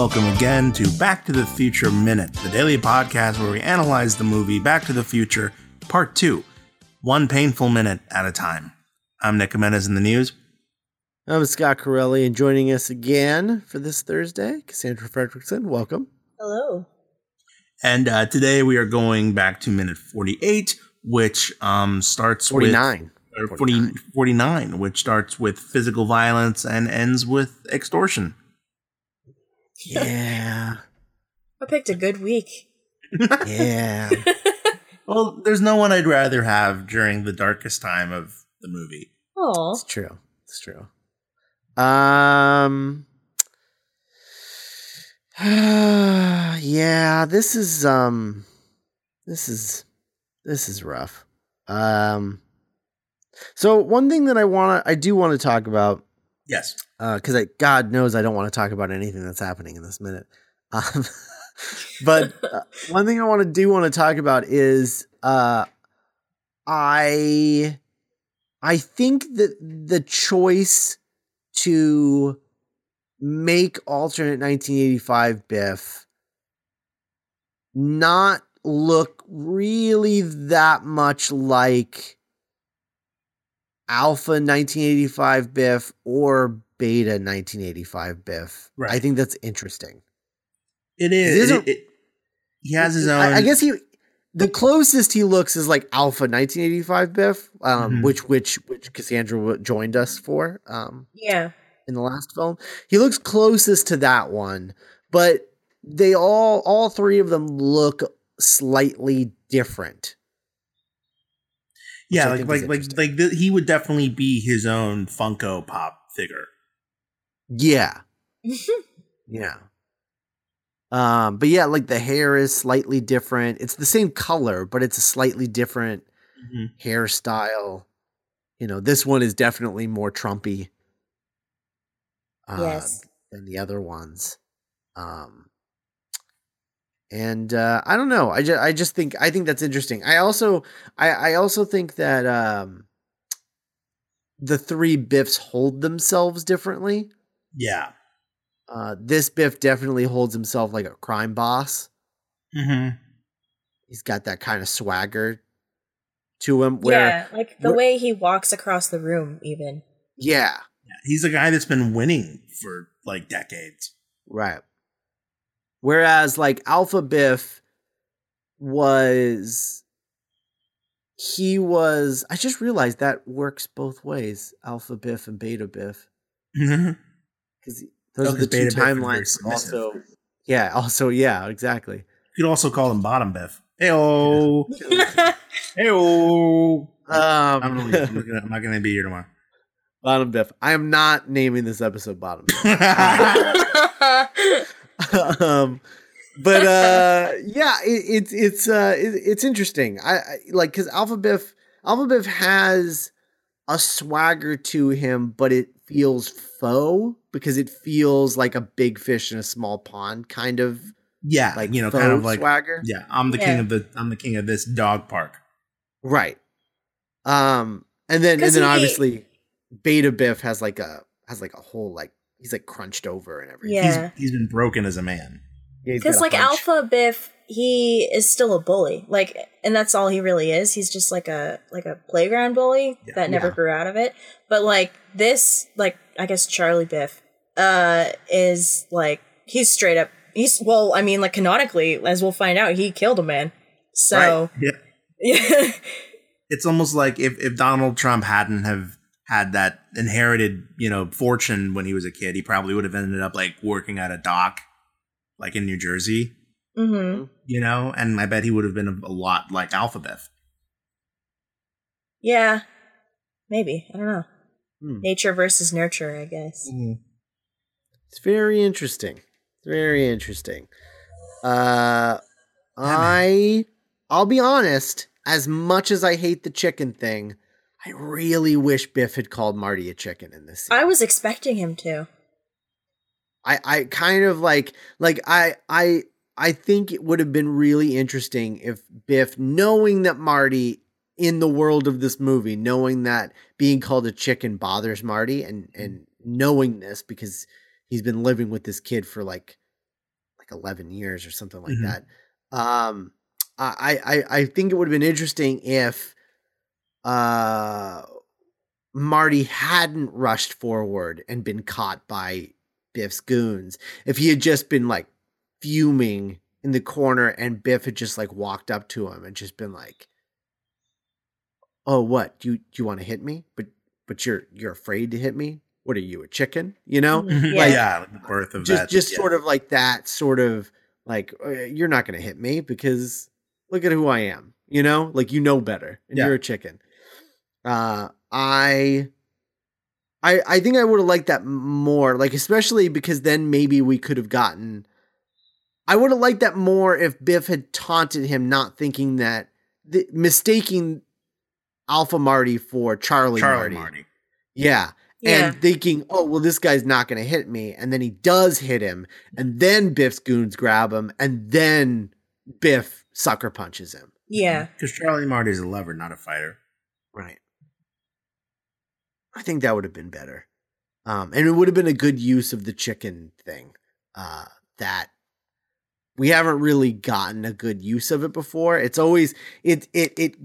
welcome again to Back to the Future Minute, the daily podcast where we analyze the movie Back to the Future Part 2, one painful minute at a time. I'm Nick Jimenez in the news. I'm Scott Corelli, and joining us again for this Thursday, Cassandra Fredrickson. Welcome. Hello. And uh, today we are going back to minute 48, which um, starts 49. with or 40, 49, which starts with physical violence and ends with extortion. Yeah. I picked a good week. Yeah. Well, there's no one I'd rather have during the darkest time of the movie. Oh, it's true. It's true. Um. yeah, this is um, this is this is rough. Um. So one thing that I want to, I do want to talk about Yes. because I God knows I don't want to talk about anything that's happening in this minute. Um, but uh, one thing I want to do want to talk about is uh, I I think that the choice to make alternate 1985 Biff not look really that much like Alpha 1985 Biff or Beta 1985 Biff. Right. I think that's interesting. It It is. It- it- he has his own. I, I guess he the closest he looks is like Alpha 1985 Biff, um, Mhm. which which which Cassandra joined us for um, yeah. in the last film. He looks closest to that one, but they all all three of them look slightly different. Yeah, I like like like like the, he would definitely be his own Funko Pop figure. Yeah. Yeah. Um, but yeah, like the hair is slightly different. It's the same color, but it's a slightly different Mhm. hairstyle. You know, this one is definitely more Trumpy uh, Yes. than the other ones. Um, and uh, I don't know. I just I just think I think that's interesting. I also I I also think that um, the three Biffs hold themselves differently. Yeah. Uh, this Biff definitely holds himself like a crime boss. Mm-hmm. He's got that kind of swagger to him. Where yeah, like the where- way he walks across the room, even. yeah, He's a guy that's been winning for like decades. right. Whereas like Alpha Biff was he was I just realized that works both ways, Alpha Biff and Beta Biff. Mhm. Because those Oh, are 'cause the two Beta Biff is very timelines. Also, yeah, also yeah, exactly. You could also call him Bottom Biff. Heyo. Heyo. I'm, Um, really, I'm, gonna- I'm not going to be here tomorrow. Bottom Biff. I am not naming this episode Bottom Biff. um but uh yeah it, it's it's uh it, it's interesting i, I like because alpha biff alpha biff has a swagger to him but it feels faux because it feels like a big fish in a small pond kind of Yeah, like like you know, kind of like swagger yeah. I'm the king of the I'm the king of this dog park. right um and then and then he- obviously beta biff has like a has like a whole like he's like crunched over and everything Yeah. He's he's been broken as a man. Yeah, Because a like hunch. Alpha Biff, he is still a bully. Like, and that's all he really is. He's just like a like a playground bully Yeah. that never Yeah. grew out of it. But like this, like I guess Charlie Biff, uh, is like he's straight up. He's well, I mean, like canonically, as we'll find out, he killed a man. So Yeah. yeah, It's almost like if, if Donald Trump hadn't have had that inherited, you know, fortune when he was a kid, he probably would have ended up like working at a dock, like in New Jersey, hmm you know, and I bet he would have been a, a lot like Alpha Biff. yeah, maybe I don't know. Hmm. Nature versus nurture, I guess. It's very interesting. Very interesting. Uh I I'll be honest, as much as I hate the chicken thing, I really wish Biff had called Marty a chicken in this scene. I was expecting him to. I I kind of like like I I I think it would have been really interesting if Biff knowing that Marty in the world of this movie, knowing that being called a chicken bothers Marty and and knowing this because he's been living with this kid for like like 11 years or something like mm-hmm. that. Um, I, I, I think it would have been interesting if uh, Marty hadn't rushed forward and been caught by Biff's goons. If he had just been like fuming in the corner and Biff had just like walked up to him and just been like, "Oh, what? Do you do you want to hit me? But but you're you're afraid to hit me? What are you, a chicken? You know? Mm-hmm. Like, yeah, the birth of just that, just yeah. sort of like that sort of like uh, you're not going to hit me because look at who I am. You know, like you know better, and yeah. you're a chicken. Uh, I I I think I would have liked that more, like especially because then maybe we could have gotten. I would have liked that more if Biff had taunted him, not thinking that the, mistaking Alpha Marty for Charlie, Charlie Marty. Marty. Yeah. yeah. And thinking, oh, well, this guy's not going to hit me. And then he does hit him. And then Biff's goons grab him. And then Biff sucker punches him. Yeah. Because Charlie Marty's a lover, not a fighter. Right. I think that would have been better. Um, and it would have been a good use of the chicken thing. Uh, that we haven't really gotten a good use of it before. It's always it it it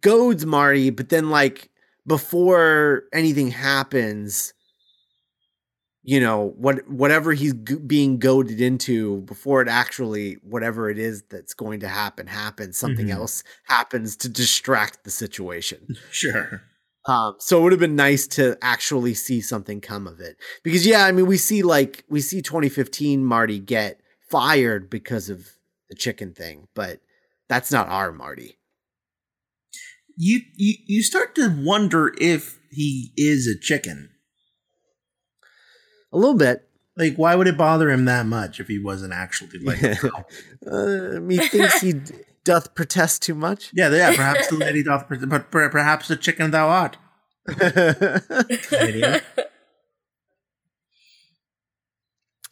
goads Marty, but then like before anything happens, you know what whatever he's g- being goaded into before it actually whatever it is that's going to happen happens something mm-hmm. else happens to distract the situation sure um, so it would have been nice to actually see something come of it because yeah, I mean we see like we see 2015 Marty get fired because of the chicken thing, but that's not our Marty. You you you start to wonder if he is a chicken. A little bit. Like, why would it bother him that much if he wasn't actually like? uh, methinks he doth protest too much. Yeah, yeah. Perhaps the lady doth, protest, but perhaps the chicken thou art.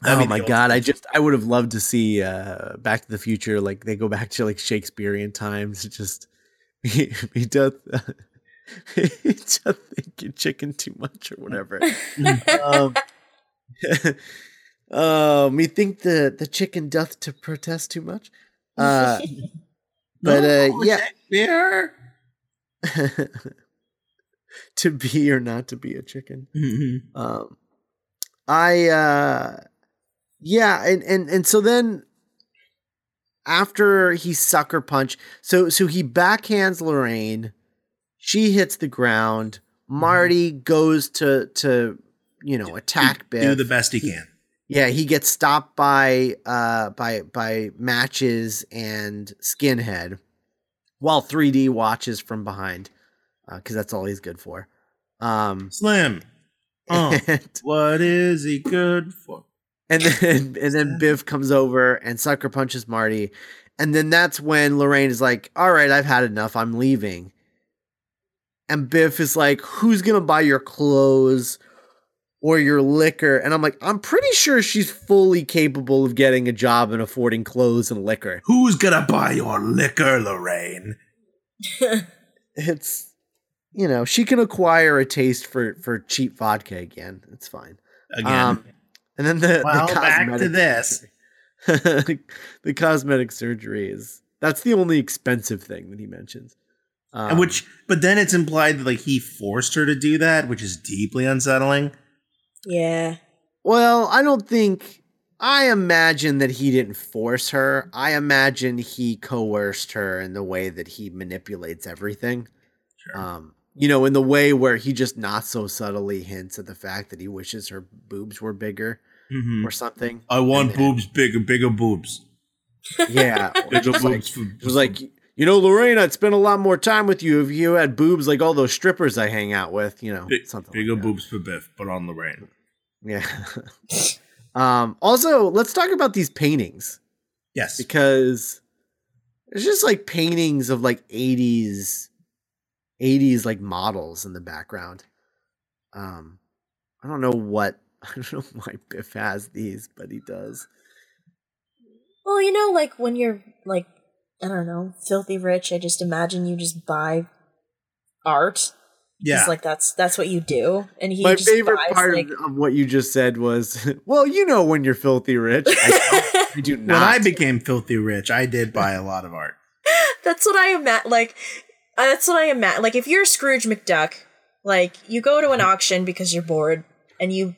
oh my god! I just I would have loved to see uh, Back to the Future. Like they go back to like Shakespearean times. Just he, he doth. Uh, he just think you chicken too much or whatever. um, uh, me think the the chicken doth to protest too much. Uh, but no, uh, yeah, to be or not to be a chicken. Mm-hmm. Um, I uh, yeah, and and and so then after he sucker punch, so so he backhands Lorraine, she hits the ground. Mm-hmm. Marty mm-hmm. goes to to you know attack Biff. Do the best he can. Yeah, he gets stopped by uh by by matches and skinhead while 3D watches from behind because uh, that's all he's good for. Um Slim. Oh, what is he good for? And then and then Biff comes over and sucker punches Marty. And then that's when Lorraine is like, "All right, I've had enough. I'm leaving." And Biff is like, "Who's going to buy your clothes?" Or your liquor. And I'm like, I'm pretty sure she's fully capable of getting a job and affording clothes and liquor. Who's gonna buy your liquor, Lorraine? it's you know, she can acquire a taste for for cheap vodka again. It's fine. Again. Um, and then the, well, the back to this. the, cosmetic surgery is that's the only expensive thing that he mentions. Um, and which, but then it's implied that like he forced her to do that, which is deeply unsettling. Yeah. Well, I don't think. I imagine that he didn't force her. I imagine he coerced her in the way that he manipulates everything. Sure. Um, you know, in the way where he just not so subtly hints at the fact that he wishes her boobs were bigger mm-hmm. or something. I want then, boobs bigger, bigger boobs. Yeah, bigger boobs. Like, it was like, you know, Lorraine, I'd spend a lot more time with you if you had boobs like all those strippers I hang out with. You know, Big, something. Bigger like boobs for Biff, but on Lorraine. Yeah. um, also, let's talk about these paintings. Yes. Because it's just like paintings of like 80s 80s like models in the background. Um I don't know what I don't know why Biff has these, but he does. Well, you know, like when you're like I don't know, filthy rich, I just imagine you just buy art yeah, like that's that's what you do. And he my favorite buys, part like, of what you just said was, well, you know, when you're filthy rich. I do not. When. I became filthy rich, I did buy a lot of art. That's what I imagine. Like, uh, that's what I imagine. Like, if you're Scrooge McDuck, like you go to an auction because you're bored, and you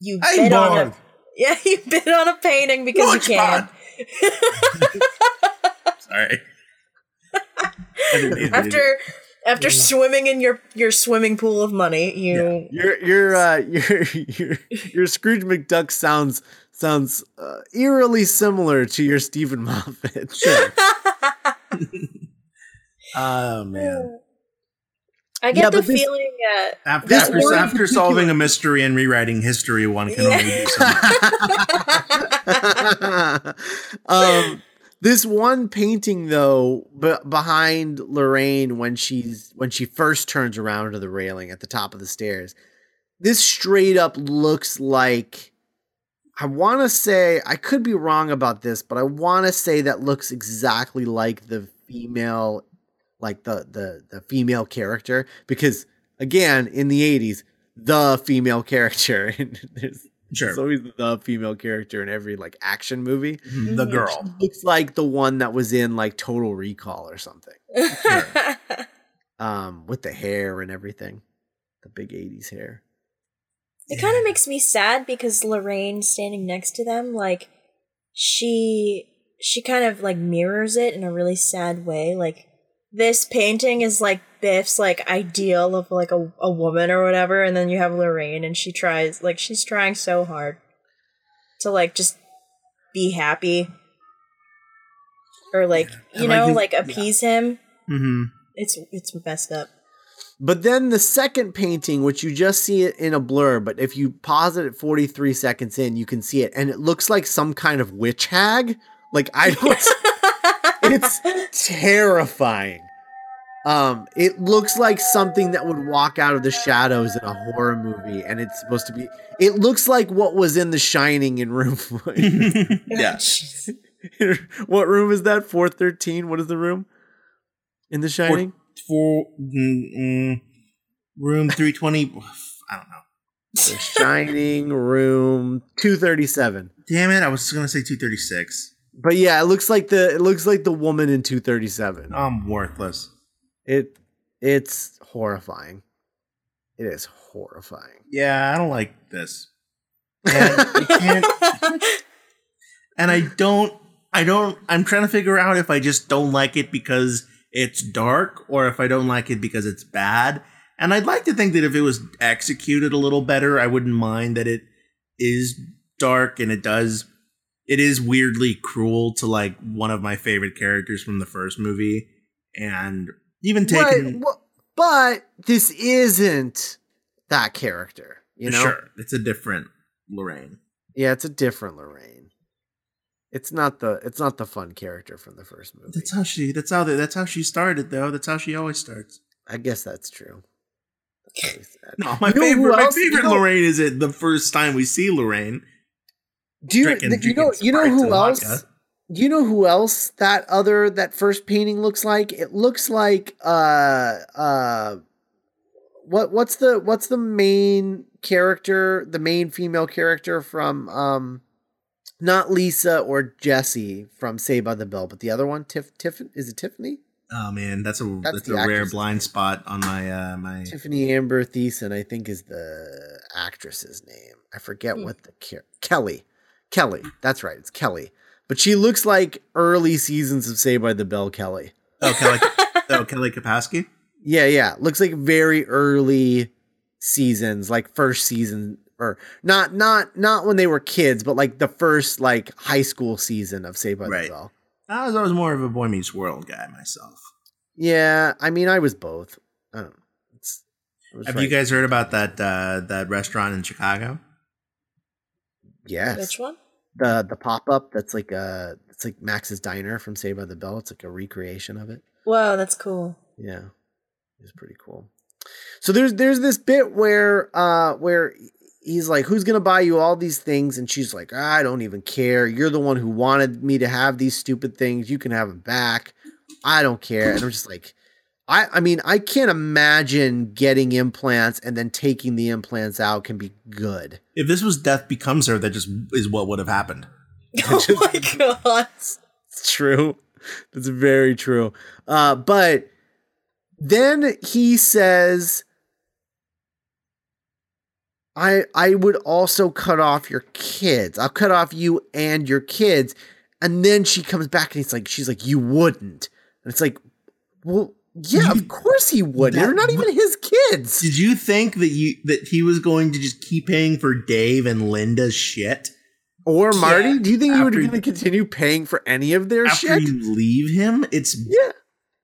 you I'm bid on bored. a yeah, you bid on a painting because you can. Sorry. I didn't mean to do After after swimming in your your swimming pool of money, you your your uh, your your your Scrooge McDuck sounds sounds uh, eerily similar to your Steven Moffat. Sure. Oh man. I get Yeah, the but this- feeling uh, After This after, after solving a mystery and rewriting history, one can only do so much. um, this one painting though, b- behind Lorraine when she's when she first turns around to the railing at the top of the stairs, this straight up looks like. I want to say I could be wrong about this, but I want to say that looks exactly like the female, like the the the female character because again in the eighties the female character and there's Sure. there's always the female character in every like action movie. the girl. Looks like the one that was in like Total Recall or something. Um, with the hair and everything. The big 80s hair. it kind of makes me sad because Lorraine standing next to them, like she she kind of like mirrors it in a really sad way. Like this painting is like Biff's like ideal of like a, a woman or whatever, and then you have Lorraine and she tries like she's trying so hard to like just be happy or like you And, like, know like yeah. appease him. hmm It's it's messed up. But then the second painting, which you just see it in a blur, but if you pause it at 43 seconds in, you can see it. And it looks like some kind of witch hag. Like, I don't. it's terrifying. Um, it looks like something that would walk out of the shadows in a horror movie, and it's supposed to be. It looks like what was in The Shining in room. yeah. what room is that? Four thirteen. What is the room in The Shining? For mm, mm, room 320. I don't know. the Shining room two thirty seven. Damn it. I was going to say 236. But yeah, it looks like the it looks like the woman in two thirty seven. I'm worthless. It it's horrifying. It is horrifying. Yeah, I don't like this. And I can't. and I don't. I don't. I'm trying to figure out if I just don't like it because it's dark, or if I don't like it because it's bad. And I'd like to think that if it was executed a little better, I wouldn't mind that it is dark and it does. It is weirdly cruel to like one of my favorite characters from the first movie, and even taking well, but this isn't that character. You know, sure, it's a different Lorraine. yeah, it's a different Lorraine. It's not the it's not the fun character from the first movie. That's how she. That's how. That's how she started, though. That's how she always starts. I guess that's true. That's. No, my You favorite. My else- you know- Lorraine is it the first time we see Lorraine. Do you, drinking- th- you know you know who else? vodka. Do you know who else that other that first painting looks like? It looks like uh uh what what's the what's the main character, the main female character from um not Lisa or Jesse from Saved by the Bell, but the other one, Tiff Tiffany is it Tiffany? Oh man, that's a That's that's, a rare blind name. spot on my uh my. Tiffani Amber Thiessen, I think, is the actress's name. I forget Hmm. what the char- Kelly. Kelly. That's right. It's Kelly. But she looks like early seasons of Saved by the Bell Kelly. Oh Kelly. oh Kelly Kapowski. Yeah, yeah. Looks like very early seasons, like first season or not not not when they were kids, but like the first like high school season of Saved by Right. the Bell. I was always more of a Boy Meets World guy myself. Yeah, I mean I was both. I don't know. It's, I was Have right. you guys heard about that uh that restaurant in Chicago? Yes. Which one? the the pop up that's like uh it's like Max's Diner from Saved by the Bell. It's like a recreation of it. Wow, that's cool. Yeah, it's pretty cool. So there's there's this bit where uh where he's like, "Who's gonna buy you all these things?" And she's like, "I don't even care. You're the one who wanted me to have these stupid things. You can have them back. I don't care." And I'm just like. I, I mean, I can't imagine getting implants and then taking the implants out can be good. If this was Death Becomes Her, that just is what would have happened. Oh my god. It's true. That's very true. Uh, but then he says, I I would also cut off your kids. I'll cut off you and your kids. And then she comes back and he's like, she's like, you wouldn't. And it's like, well, yeah, You- of course he would. that- They're not even his kids. Did you think that you that he was going to just keep paying for Dave and Linda's shit Or Marty? Yeah. Do you think he would After- going to continue paying for any of their after shit? you leave him? It's yeah.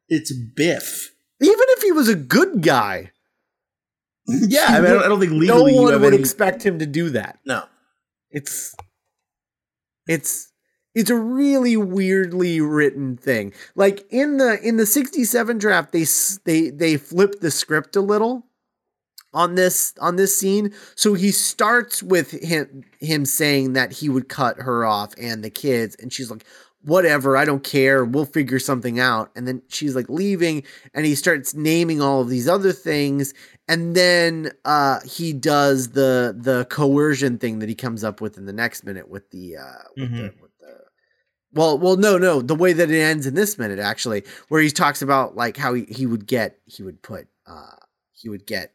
it's Biff. Even if he was a good guy, Yeah, I, mean, I don't, I don't think no legally you one have would any- expect him to do that. no. It's it's it's a really weirdly written thing. Like in the in the 67 draft they they they flipped the script a little on this on this scene. So he starts with him him saying that he would cut her off and the kids and she's like whatever, I don't care. We'll figure something out. And then she's like leaving and he starts naming all of these other things and then uh he does the the coercion thing that he comes up with in the next minute with the uh with Mhm. with the well well no no the way that it ends in this minute actually where he talks about like how he, he would get he would put uh he would get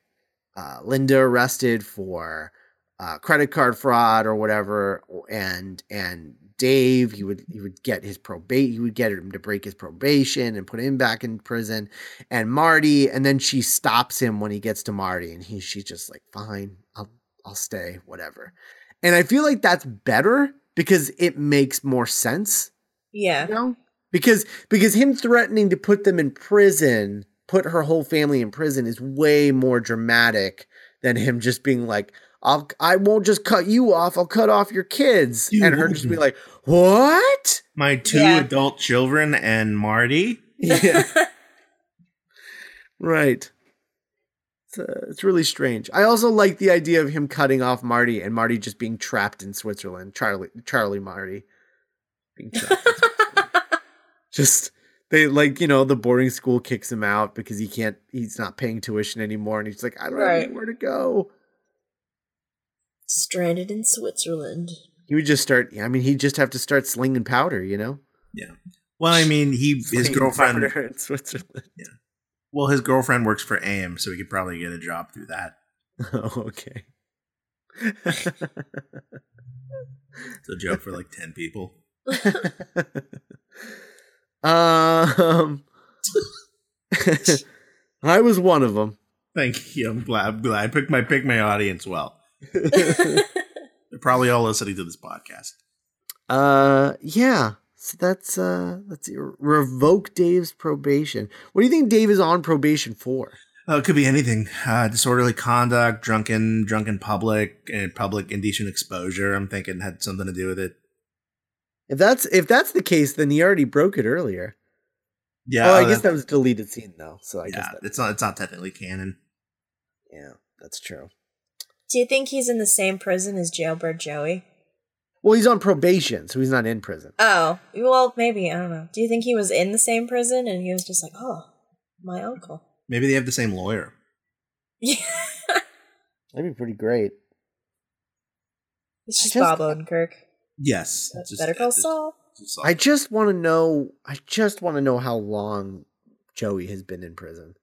uh Linda arrested for uh credit card fraud or whatever and and Dave he would he would get his probate he would get him to break his probation and put him back in prison and Marty, and then she stops him when he gets to Marty, and he she's just like, "Fine, I'll I'll stay, whatever." And I feel like that's better because it makes more sense, Yeah. you know, because because him threatening to put them in prison, put her whole family in prison, is way more dramatic than him just being like. I'll, I won't just cut you off. I'll cut off your kids, You and her just be like, "What?" My two Yeah. adult children and Marty. Yeah, Right. It's, uh, it's really strange. I also like the idea of him cutting off Marty and Marty just being trapped in Switzerland. Charlie, Charlie Marty being trapped. just they like you know the boarding school kicks him out because he can't. He's not paying tuition anymore, and he's like, I don't have Right. anywhere to go. Stranded in Switzerland. He would just start. I mean, he'd just have to start slinging powder. You know, Yeah. Well, I mean, he his girlfriend. powder in Switzerland. yeah Well, his girlfriend works for AIM, so he could probably get a job through that. Oh, okay. It's a joke for like ten people. Um, I was one of them. Thank you. I'm glad. I'm glad I picked my pick my audience well. They're probably all listening to this podcast. uh, yeah. So that's uh, let's see. Revoke Dave's probation. What do you think Dave is on probation for? Oh, it could be anything. Uh, disorderly conduct, drunken, drunken public, and public indecent exposure. I'm thinking had something to do with it. If that's if that's the case, then he already broke it earlier. Yeah, oh, I uh, guess that was a deleted scene though. So I yeah, guess that, it's not. It's not technically canon. yeah, that's true. Do you think he's in the same prison as Jailbird Joey? Well, he's on probation, so he's not in prison. Oh, well, maybe. I don't know. Do you think he was in the same prison and he was just like, oh, my uncle? Maybe they have the same lawyer. Yeah. That'd be pretty great. It's just, I just- Bob Odenkirk. Yes. it's just- Better Call it's- Saul. it's Saul. I just want to know. I just want to know how long Joey has been in prison.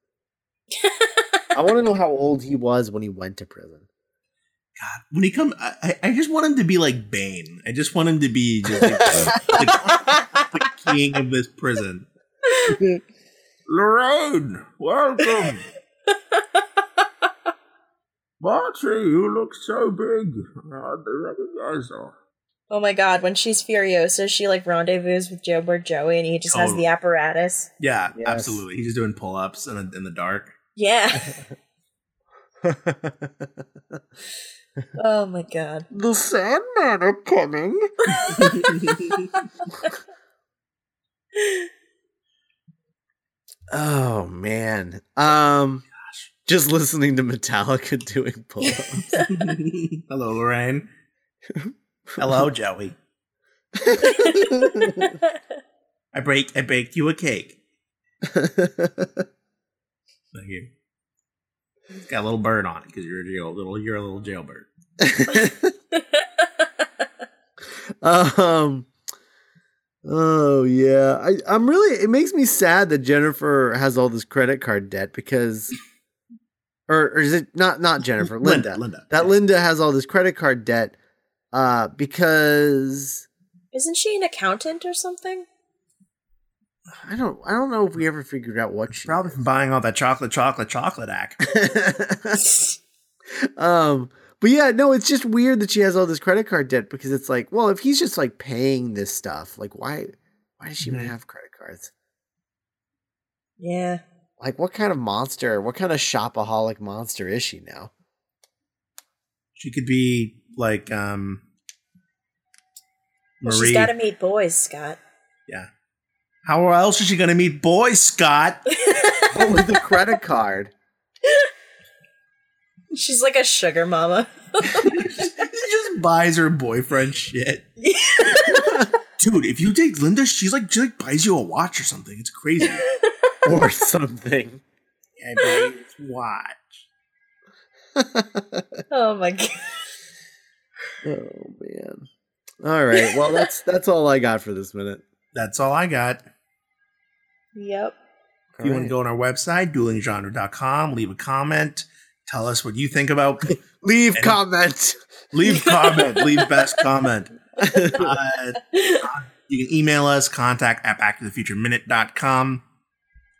I want to know how old he was when he went to prison. God, when he come, I, I- I just want him to be like Bane. I just want him to be just like the, the king of this prison. Lorraine, welcome. Marty, you look so big. I recognize you. Oh my god, when she's Furiosa, she like rendezvous with Jailbird Joey and he just has Oh. the apparatus. Yeah, Yes. absolutely. He's just doing pull ups in, in the dark. Yeah. oh my god. the Sandman are coming. Oh man. Um just listening to Metallica doing pull-ups. Hello, Lorraine. Hello, Joey. I break. I baked you a cake. Thank you. It's got a little bird on it because you're a jail, little. You're a little jailbird. um. Oh yeah, I, I'm really. It makes me sad that Jennifer has all this credit card debt because, or, or is it not not Jennifer? Linda. Linda. That Linda has all this credit card debt, uh, because Isn't she an accountant or something? I don't. I don't know if we ever figured out what she. Probably from buying all that chocolate, chocolate, chocolate act. um but yeah no it's just weird that she has all this credit card debt because it's like well if he's just like paying this stuff like why why does she even Mhm. have credit cards Yeah. like what kind of monster what kind of shopaholic monster is she now She could be like um Well, Marie. she's got to meet boys, Scott. Yeah. How else is she gonna meet boy Scott? oh with the credit card She's like a sugar mama. she just buys her boyfriend shit. Dude, if you date Linda, she's like she like buys you a watch or something. It's crazy. or something I buy you watch. Oh my god. oh man all right well that's that's all i got for this minute That's all I got. Yep. If you want to go on our website, duelinggenre.com, leave a comment, tell us what you think about leave And- comment leave comment, leave best comment. Uh, you can email us, contact at backtothefutureminute.com.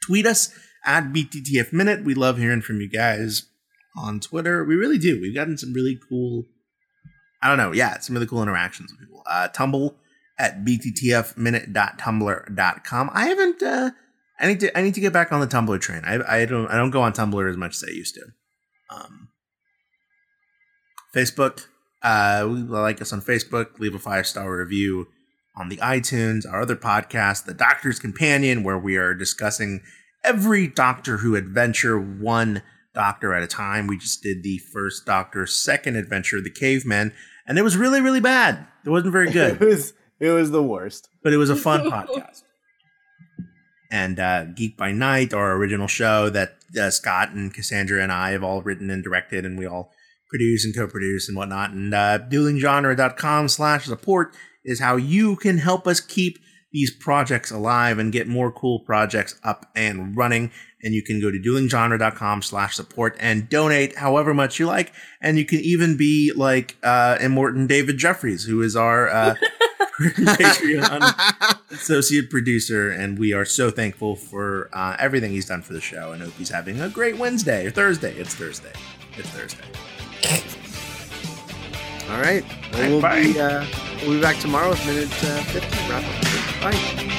Tweet us at BTTF Minute. We love hearing from you guys on Twitter. We really do. We've gotten some really cool, I don't know, yeah, some really cool interactions with people. Uh, Tumblr at bttfminute.tumblr.com. I haven't, uh, I need to, I need to get back on the Tumblr train. I, I don't, I don't go on Tumblr as much as I used to. Um, Facebook, uh, we like us on Facebook. Leave a five star review on the iTunes. Our other podcast, The Doctor's Companion, where we are discussing every Doctor Who adventure, one Doctor at a time. We just did the first Doctor's second adventure, The Caveman, and it was really, really bad. It wasn't very good. it was it was the worst but it was a fun podcast. And uh, Geek by Night, our original show that uh, Scott and Cassandra and I have all written and directed, and we all produce and co-produce and whatnot. And uh, duelinggenre.com slash support is how you can help us keep these projects alive and get more cool projects up and running. And you can go to duelinggenre.com slash support and donate however much you like. And you can even be like uh, Immortan David Jeffries, who is our uh, Patreon associate producer, and we are so thankful for uh, everything he's done for the show. And hope he's having a great Wednesday or Thursday. It's Thursday. It's Thursday. All right. Well, Bye, we'll bye. be uh, we'll be back tomorrow with minute uh, fifty. Wrap up. Bye.